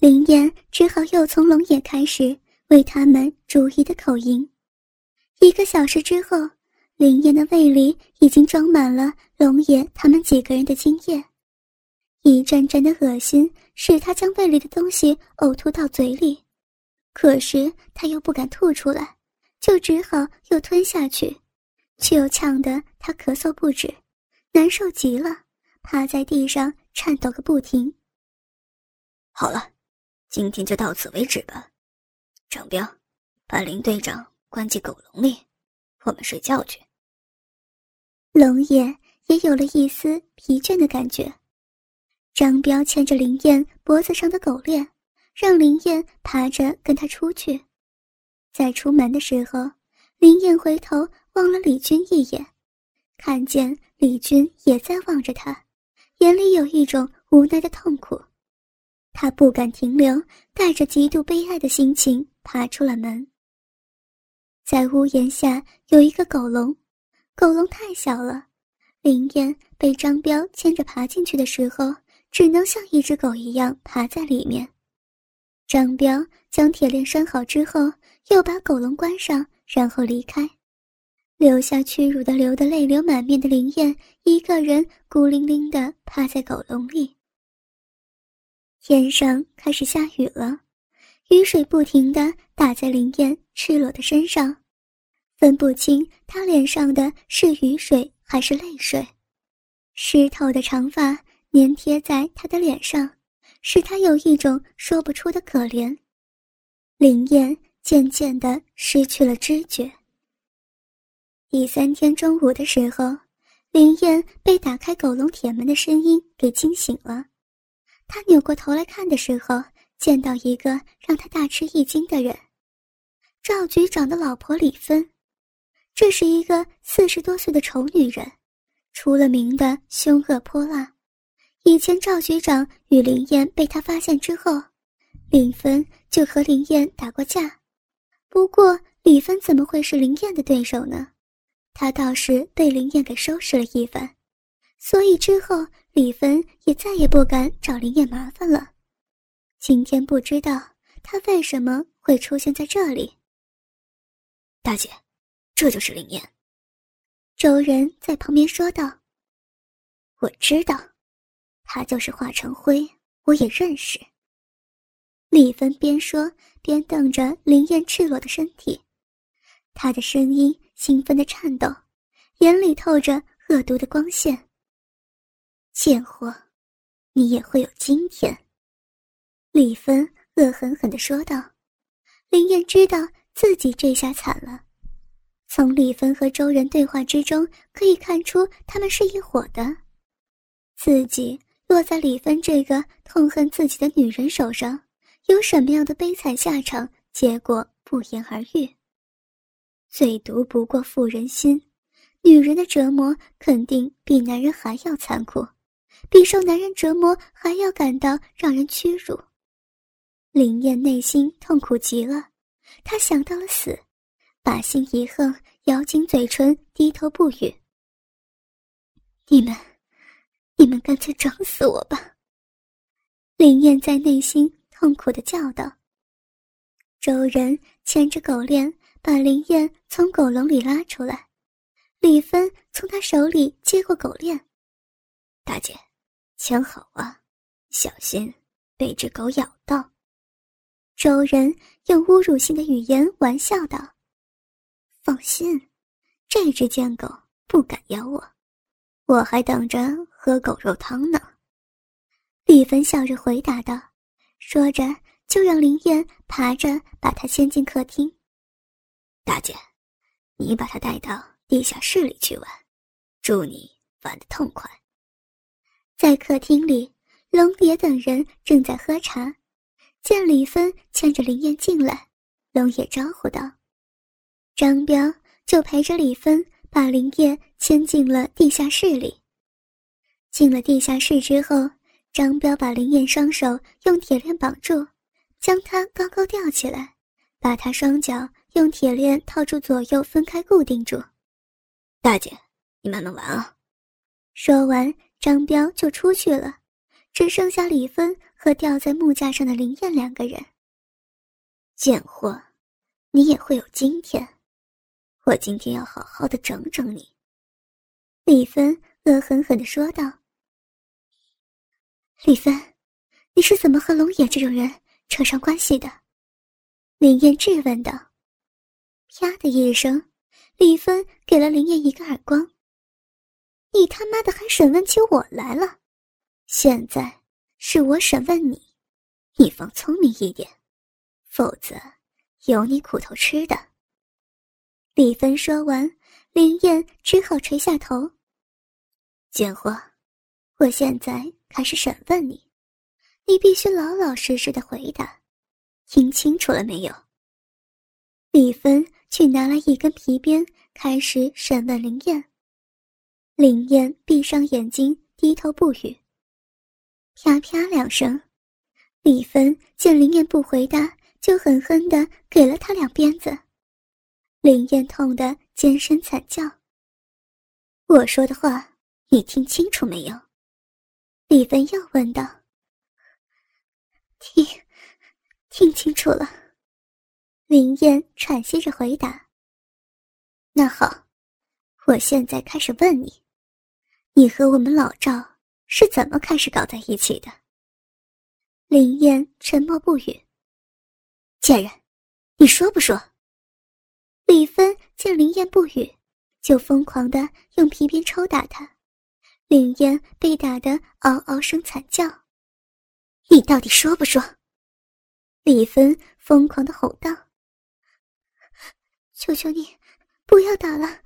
林燕只好又从龙野开始为他们逐一的口音。一个小时之后，林燕的胃里已经装满了龙野他们几个人的精液，一阵阵的恶心使他将胃里的东西呕吐到嘴里，可是他又不敢吐出来，就只好又吞下去，却又呛得他咳嗽不止，难受极了，趴在地上颤抖个不停。好了。今天就到此为止吧，张彪，把林队长关进狗笼里，我们睡觉去。龙眼也有了一丝疲倦的感觉。张彪牵着林燕脖子上的狗链，让林燕爬着跟他出去。在出门的时候，林燕回头望了李军一眼，看见李军也在望着他，眼里有一种无奈的痛苦。他不敢停留，带着极度悲哀的心情爬出了门。在屋檐下有一个狗笼，狗笼太小了，林燕被张彪牵着爬进去的时候，只能像一只狗一样爬在里面。张彪将铁链拴好之后，又把狗笼关上，然后离开，留下屈辱的、流的泪流满面的林燕一个人孤零零地趴在狗笼里。天上开始下雨了，雨水不停地打在林燕赤裸的身上，分不清她脸上的是雨水还是泪水。湿透的长发粘贴在她的脸上，使她有一种说不出的可怜。林燕渐渐地失去了知觉。第三天中午的时候，林燕被打开狗笼铁门的声音给惊醒了。他扭过头来看的时候，见到一个让他大吃一惊的人——赵局长的老婆李芬。这是一个四十多岁的丑女人，出了名的凶恶泼辣。以前赵局长与林燕被他发现之后，李芬就和林燕打过架。不过李芬怎么会是林燕的对手呢？他倒是被林燕给收拾了一番。所以之后，李芬也再也不敢找林燕麻烦了。今天不知道他为什么会出现在这里。大姐，这就是林燕。周人在旁边说道：“我知道，他就是华成辉，我也认识。”李芬边说边瞪着林燕赤裸的身体，她的声音兴奋的颤抖，眼里透着恶毒的光线。贱货，你也会有今天。”李芬恶狠狠地说道。林燕知道自己这下惨了。从李芬和周人对话之中可以看出，他们是一伙的。自己落在李芬这个痛恨自己的女人手上，有什么样的悲惨下场？结果不言而喻。最毒不过妇人心，女人的折磨肯定比男人还要残酷。比受男人折磨还要感到让人屈辱。林燕内心痛苦极了，她想到了死，把心一横，咬紧嘴唇，低头不语。你们，你们干脆整死我吧！林燕在内心痛苦的叫道。周人牵着狗链，把林燕从狗笼里拉出来。李芬从他手里接过狗链，大姐。枪好啊，小心被只狗咬到。周人用侮辱性的语言玩笑道：“放心，这只贱狗不敢咬我，我还等着喝狗肉汤呢。”李芬笑着回答道，说着就让林燕爬着把他牵进客厅。大姐，你把他带到地下室里去玩，祝你玩的痛快。在客厅里，龙蝶等人正在喝茶。见李芬牵着林燕进来，龙也招呼道：“张彪就陪着李芬把林燕牵进了地下室里。进了地下室之后，张彪把林燕双手用铁链绑住，将她高高吊起来，把她双脚用铁链套住左右分开固定住。大姐，你慢慢玩啊。”说完，张彪就出去了。只剩下李芬和吊在木架上的林燕两个人。贱货，你也会有今天！我今天要好好的整整你。”李芬恶狠狠地说道。“李芬，你是怎么和龙野这种人扯上关系的？”林燕质问道。啪的一声，李芬给了林燕一个耳光。“你他妈的还审问起我来了！”现在是我审问你，你放聪明一点，否则有你苦头吃的。李芬说完，林燕只好垂下头。贱货，我现在开始审问你，你必须老老实实的回答，听清楚了没有？李芬去拿了一根皮鞭，开始审问林燕。林燕闭上眼睛，低头不语。啪啪两声，李芬见林燕不回答，就狠狠的给了他两鞭子。林燕痛得尖声惨叫。我说的话你听清楚没有？李芬又问道。听，听清楚了。林燕喘息着回答。那好，我现在开始问你，你和我们老赵。是怎么开始搞在一起的？林燕沉默不语。贱人，你说不说？李芬见林燕不语，就疯狂的用皮鞭抽打她。林燕被打得嗷嗷声惨叫。你到底说不说？李芬疯狂的吼道：“求求你，不要打了，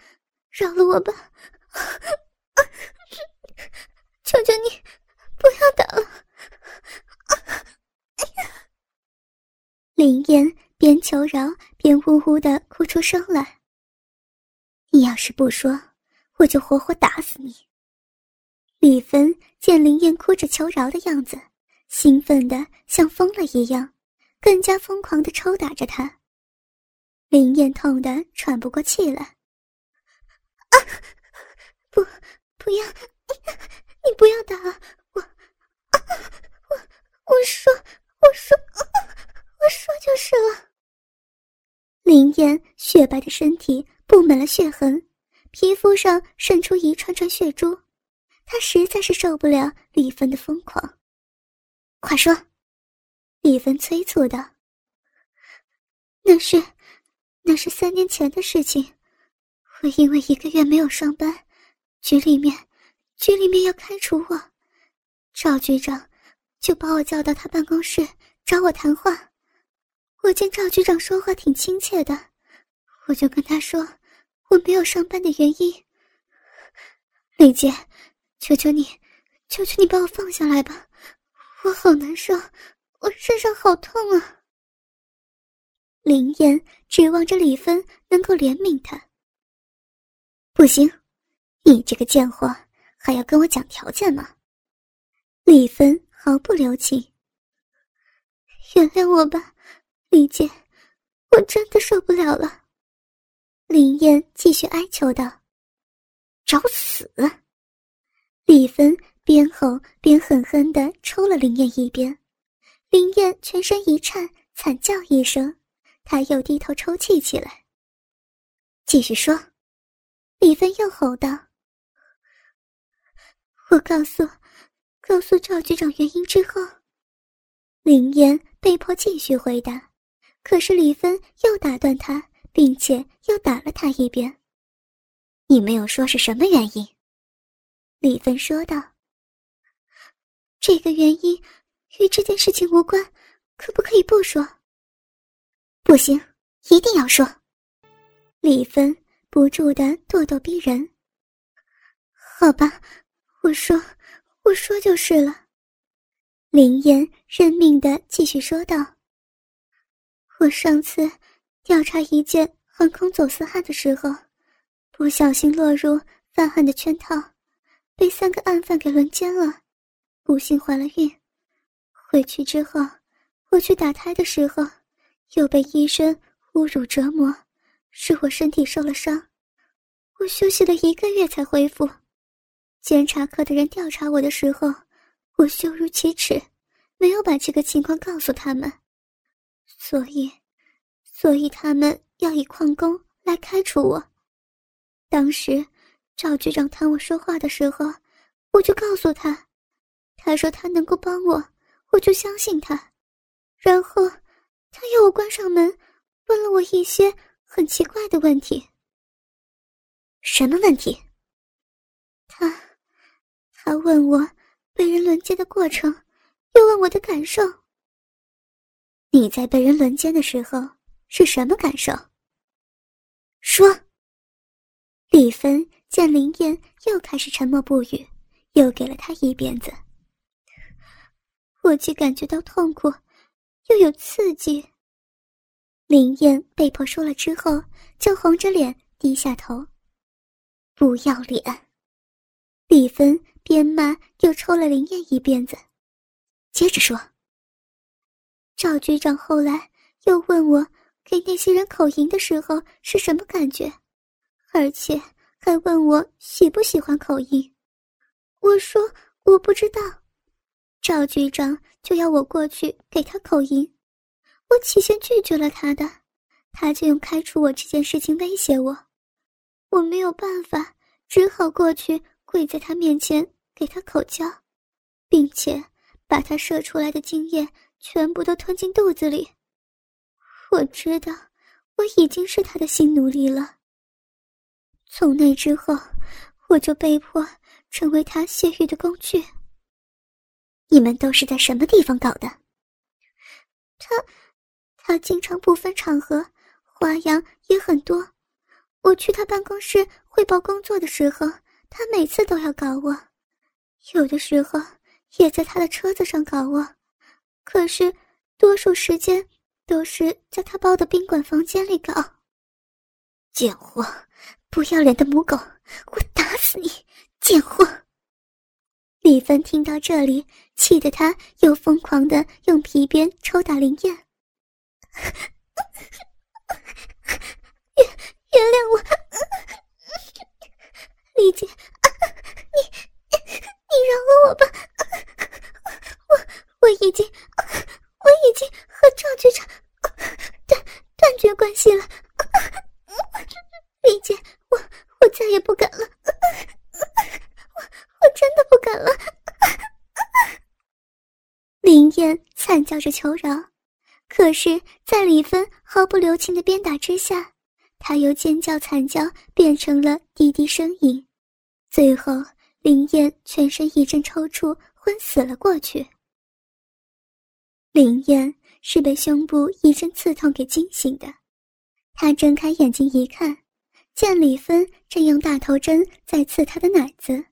饶了我吧！”求求你，不要打了！林燕边求饶边呜呜的哭出声来。你要是不说，我就活活打死你！李芬见林燕哭着求饶的样子，兴奋的像疯了一样，更加疯狂的抽打着她。林燕痛得喘不过气来。啊！不，不要！不要打我，我我说我说我说就是了。林燕雪白的身体布满了血痕，皮肤上渗出一串串血珠，她实在是受不了李芬的疯狂。快说！李芬催促道。那是那是三年前的事情，我因为一个月没有上班，局里面。局里面要开除我，赵局长就把我叫到他办公室找我谈话。我见赵局长说话挺亲切的，我就跟他说我没有上班的原因。李姐，求求你，求求你把我放下来吧，我好难受，我身上好痛啊。林燕指望着李芬能够怜悯他，不行，你这个贱货！还要跟我讲条件吗？李芬毫不留情。原谅我吧，李姐，我真的受不了了。林燕继续哀求道：“找死！”李芬边吼边狠狠地抽了林燕一鞭，林燕全身一颤，惨叫一声，她又低头抽泣起来。继续说，李芬又吼道。我告诉，告诉赵局长原因之后，林燕被迫继续回答，可是李芬又打断他，并且又打了他一遍。你没有说是什么原因？李芬说道。这个原因与这件事情无关，可不可以不说？不行，一定要说。李芬不住的咄咄逼人。好吧。我说，我说就是了。林燕认命的继续说道：“我上次调查一件航空走私案的时候，不小心落入犯案的圈套，被三个案犯给轮奸了，不幸怀了孕。回去之后，我去打胎的时候，又被医生侮辱折磨，使我身体受了伤。我休息了一个月才恢复。监察科的人调查我的时候。”我羞如其耻，没有把这个情况告诉他们，所以，所以他们要以旷工来开除我。当时赵局长谈我说话的时候，我就告诉他，他说他能够帮我，我就相信他。然后他要我关上门，问了我一些很奇怪的问题。什么问题？他，他问我。被人轮奸的过程，又问我的感受。你在被人轮奸的时候是什么感受？说。李芬见林燕又开始沉默不语，又给了他一鞭子。我既感觉到痛苦，又有刺激。林燕被迫说了之后，就红着脸低下头。不要脸！李芬。边骂又抽了林燕一鞭子，接着说：“赵局长后来又问我给那些人口音的时候是什么感觉，而且还问我喜不喜欢口音。我说我不知道。赵局长就要我过去给他口音，我起先拒绝了他的，他就用开除我这件事情威胁我，我没有办法，只好过去跪在他面前。”给他口交，并且把他射出来的精液全部都吞进肚子里。我知道我已经是他的新奴隶了。从那之后，我就被迫成为他泄欲的工具。你们都是在什么地方搞的？他，他经常不分场合，花样也很多。我去他办公室汇报工作的时候，他每次都要搞我。有的时候也在他的车子上搞我，可是多数时间都是在他包的宾馆房间里搞。贱货，不要脸的母狗，我打死你！贱货！李芬听到这里，气得他又疯狂的用皮鞭抽打林燕。原原谅我，李姐，我吧，我我已经我已经和赵局长断断绝关系了，李姐，我我再也不敢了，我我真的不敢了。林燕惨叫着求饶，可是，在李芬毫不留情的鞭打之下，她由尖叫惨叫变成了低低呻吟，最后。林燕全身一阵抽搐，昏死了过去。林燕是被胸部一阵刺痛给惊醒的，她睁开眼睛一看，见李芬正用大头针在刺她的奶子。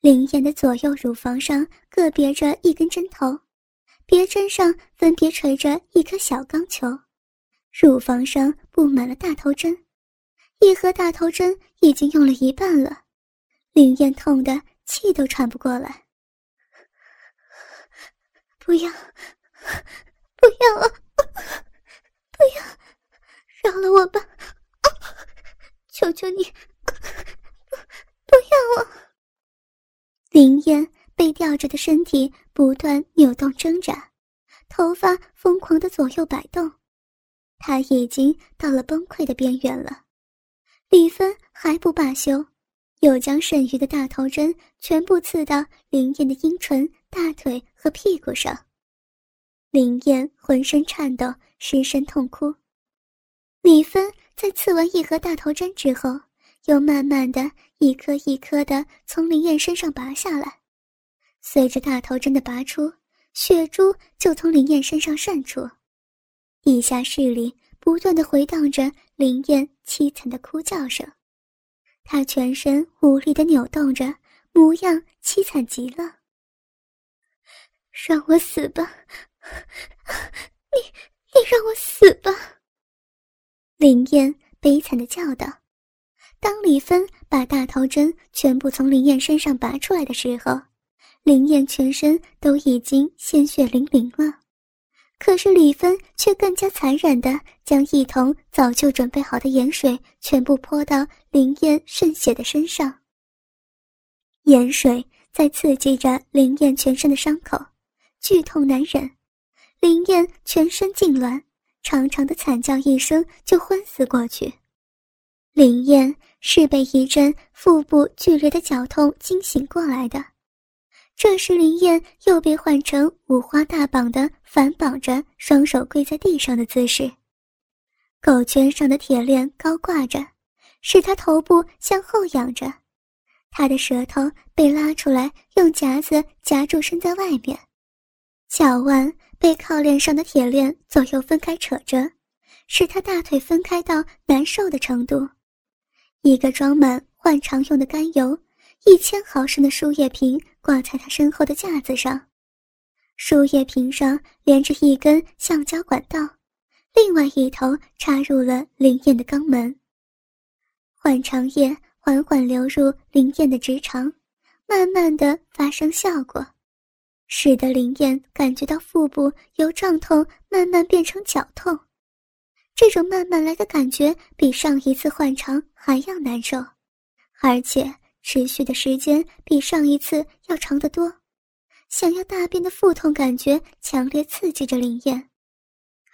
林燕的左右乳房上各别着一根针头，别针上分别垂着一颗小钢球，乳房上布满了大头针，一盒大头针已经用了一半了。林燕痛得气都喘不过来。不要，不要啊！不要，饶了我吧！求求你，不，不要啊！林燕被吊着的身体不断扭动挣扎，头发疯狂的左右摆动，她已经到了崩溃的边缘了。李芬还不罢休。又将剩余的大头针全部刺到林燕的阴唇、大腿和屁股上。林燕浑身颤抖，失声痛哭。李芬在刺完一盒大头针之后，又慢慢的一颗一颗的从林燕身上拔下来。随着大头针的拔出，血珠就从林燕身上渗出，地下室里不断的回荡着林燕凄惨的哭叫声。他全身无力的扭动着，模样凄惨极了。让我死吧！你你让我死吧！林燕悲惨的叫道。当李芬把大头针全部从林燕身上拔出来的时候，林燕全身都已经鲜血淋淋了。可是李芬却更加残忍地将一桶早就准备好的盐水全部泼到林燕渗血的身上。盐水在刺激着林燕全身的伤口，剧痛难忍，林燕全身痉挛，长长的惨叫一声就昏死过去。林燕是被一阵腹部剧烈的绞痛惊醒过来的。这时，林燕又被换成五花大绑的反绑着，双手跪在地上的姿势。狗圈上的铁链高挂着，使他头部向后仰着，他的舌头被拉出来，用夹子夹住伸在外面。脚腕被靠链上的铁链左右分开扯着，使他大腿分开到难受的程度。一个装满换肠用的甘油。一千毫升的输液瓶挂在他身后的架子上，输液瓶上连着一根橡胶管道，另外一头插入了林燕的肛门。换肠液缓缓流入林燕的直肠，慢慢的发生效果，使得林燕感觉到腹部由胀痛慢慢变成绞痛。这种慢慢来的感觉比上一次换肠还要难受，而且。持续的时间比上一次要长得多，想要大便的腹痛感觉强烈刺激着林燕，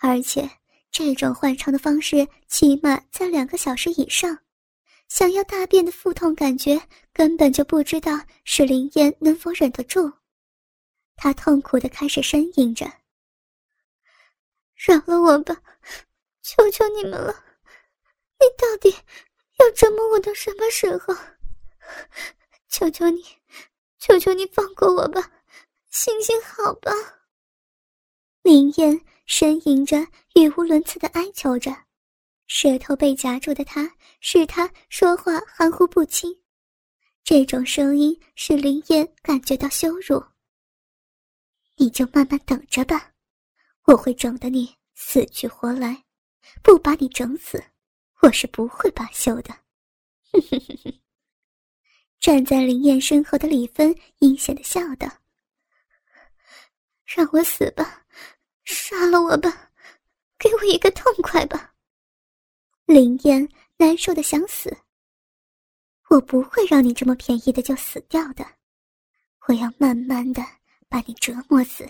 而且这种换肠的方式起码在两个小时以上，想要大便的腹痛感觉根本就不知道是林燕能否忍得住，她痛苦的开始呻吟着：“饶了我吧，求求你们了，你到底要折磨我到什么时候？” 求求你，求求你放过我吧，行行好吧。林燕呻吟着，语无伦次的哀求着，舌头被夹住的他，使他说话含糊不清。这种声音使林燕感觉到羞辱。你就慢慢等着吧，我会整得你死去活来，不把你整死，我是不会罢休的。哼哼哼哼。站在林燕身后的李芬阴险的笑道：“让我死吧，杀了我吧，给我一个痛快吧。”林燕难受的想死。我不会让你这么便宜的就死掉的，我要慢慢的把你折磨死，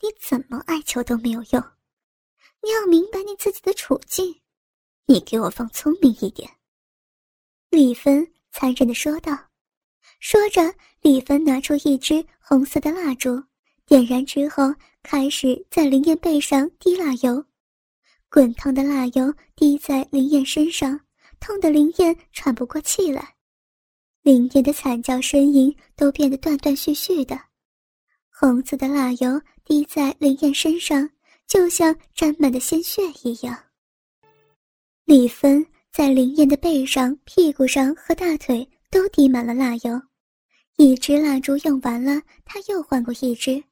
你怎么哀求都没有用。你要明白你自己的处境，你给我放聪明一点。”李芬残忍的说道。说着，李芬拿出一支红色的蜡烛，点燃之后，开始在林燕背上滴蜡油。滚烫的蜡油滴在林燕身上，痛得林燕喘不过气来。林燕的惨叫声音都变得断断续续的。红色的蜡油滴在林燕身上，就像沾满的鲜血一样。李芬在林燕的背上、屁股上和大腿都滴满了蜡油。一支蜡烛用完了，他又换过一支，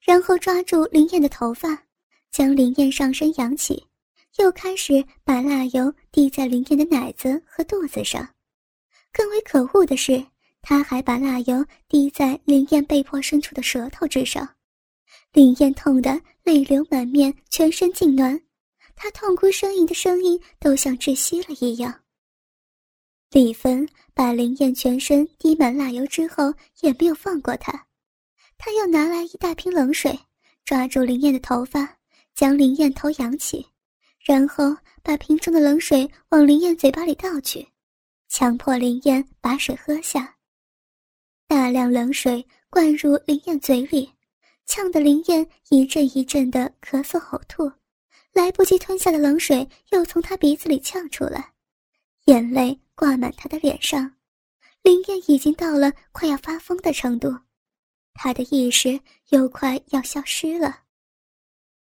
然后抓住林燕的头发，将林燕上身扬起，又开始把蜡油滴在林燕的奶子和肚子上。更为可恶的是，他还把蜡油滴在林燕被迫伸出的舌头之上。林燕痛得泪流满面，全身痉挛，她痛哭呻吟的声音都像窒息了一样。李芬把林燕全身滴满蜡油之后，也没有放过她。他又拿来一大瓶冷水，抓住林燕的头发，将林燕头扬起，然后把瓶中的冷水往林燕嘴巴里倒去，强迫林燕把水喝下。大量冷水灌入林燕嘴里，呛得林燕一阵一阵的咳嗽呕吐，来不及吞下的冷水又从她鼻子里呛出来，眼泪。挂满他的脸上，林燕已经到了快要发疯的程度，他的意识又快要消失了。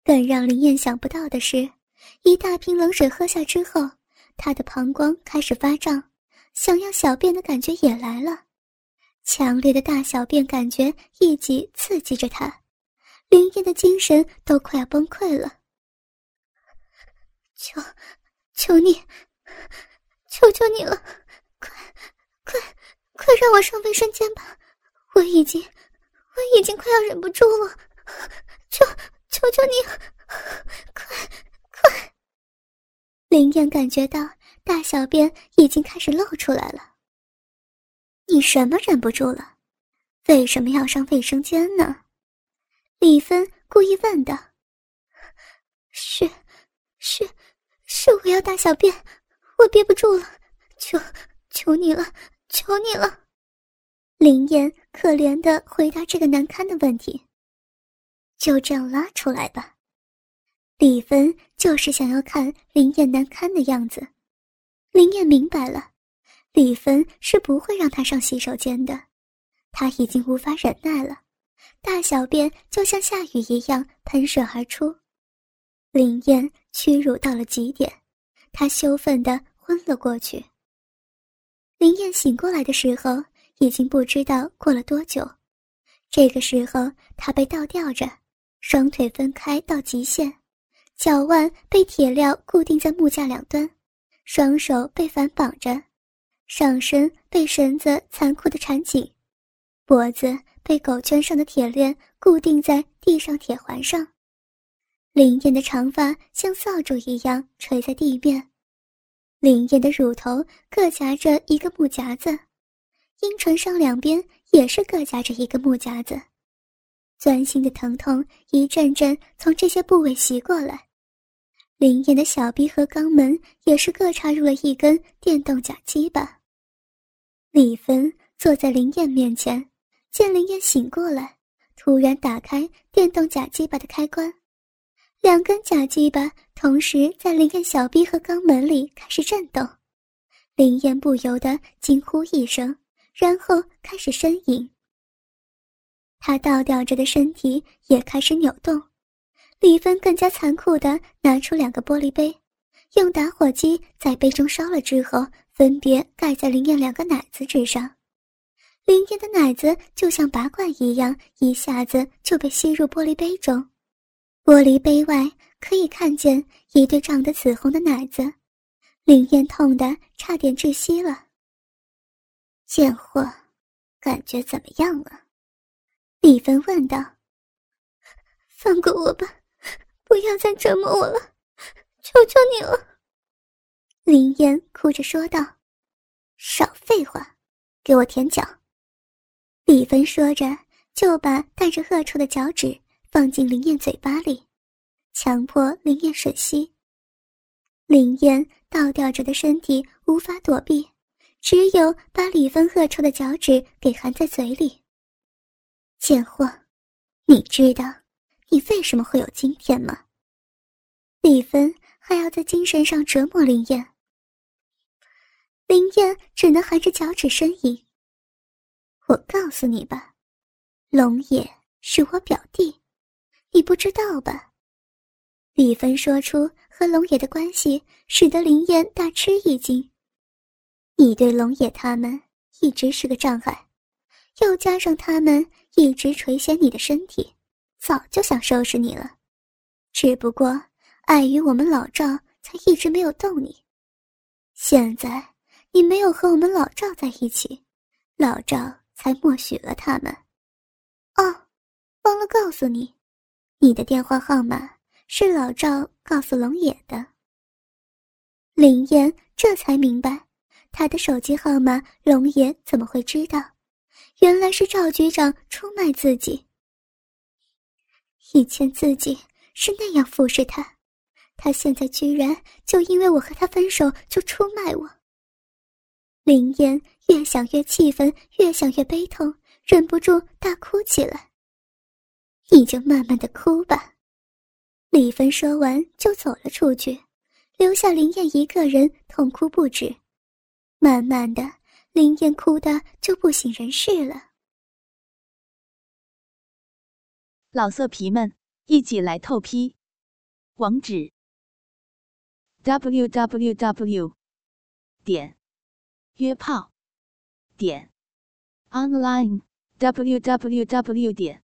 更让林燕想不到的是，一大瓶冷水喝下之后，他的膀胱开始发胀，想要小便的感觉也来了，强烈的大小便感觉一起刺激着他，林燕的精神都快要崩溃了。求，求你，求求你了，快，快，快让我上卫生间吧！我已经，我已经快要忍不住了，求，求求你，快，快！林燕感觉到大小便已经开始露出来了。你什么忍不住了？为什么要上卫生间呢？李芬故意问道。是，是，是我要大小便，我憋不住了，求，求你了，求你了！林燕可怜的回答这个难堪的问题。就这样拉出来吧。李芬就是想要看林燕难堪的样子。林燕明白了。李芬是不会让他上洗手间的，他已经无法忍耐了，大小便就像下雨一样喷射而出。林燕屈辱到了极点，他羞愤地昏了过去。林燕醒过来的时候，已经不知道过了多久。这个时候，她被倒吊着，双腿分开到极限，脚腕被铁镣固定在木架两端，双手被反绑着。上身被绳子残酷的缠紧，脖子被狗圈上的铁链固定在地上铁环上。林燕的长发像扫帚一样垂在地面，林燕的乳头各夹着一个木夹子，阴唇上两边也是各夹着一个木夹子。钻心的疼痛一阵阵从这些部位袭过来，林燕的小臂和肛门也是各插入了一根电动假鸡巴。李芬坐在林燕面前，见林燕醒过来，突然打开电动假鸡巴的开关，两根假鸡巴同时在林燕小臂和肛门里开始震动，林燕不由得惊呼一声，然后开始呻吟。她倒吊着的身体也开始扭动，李芬更加残酷地拿出两个玻璃杯，用打火机在杯中烧了之后。分别盖在林燕两个奶子之上，林燕的奶子就像拔罐一样，一下子就被吸入玻璃杯中。玻璃杯外可以看见一对长得紫红的奶子，林燕痛得差点窒息了。贱货，感觉怎么样了？李芬问道。放过我吧，不要再折磨我了，求求你了。林燕哭着说道：“少废话，给我舔脚。”李芬说着，就把带着恶臭的脚趾放进林燕嘴巴里，强迫林燕吮吸。林燕倒吊着的身体无法躲避，只有把李芬恶臭的脚趾给含在嘴里。贱货，你知道你为什么会有今天吗？李芬还要在精神上折磨林燕。林燕只能含着脚趾呻吟。我告诉你吧，龙野是我表弟，你不知道吧？李芬说出和龙野的关系，使得林燕大吃一惊。你对龙野他们一直是个障碍，又加上他们一直垂涎你的身体，早就想收拾你了，只不过碍于我们老赵，才一直没有动你。现在。你没有和我们老赵在一起，老赵才默许了他们。哦，忘了告诉你，你的电话号码是老赵告诉龙野的。林燕这才明白，他的手机号码龙野怎么会知道？原来是赵局长出卖自己。以前自己是那样服侍他，他现在居然就因为我和他分手就出卖我。林燕越想越气愤，越想越悲痛，忍不住大哭起来。你就慢慢的哭吧。李芬说完就走了出去，留下林燕一个人痛哭不止。慢慢的，林燕哭的就不省人事了。老色皮们，一起来透批，网址：w w w. 点。约炮点 online w w w. 点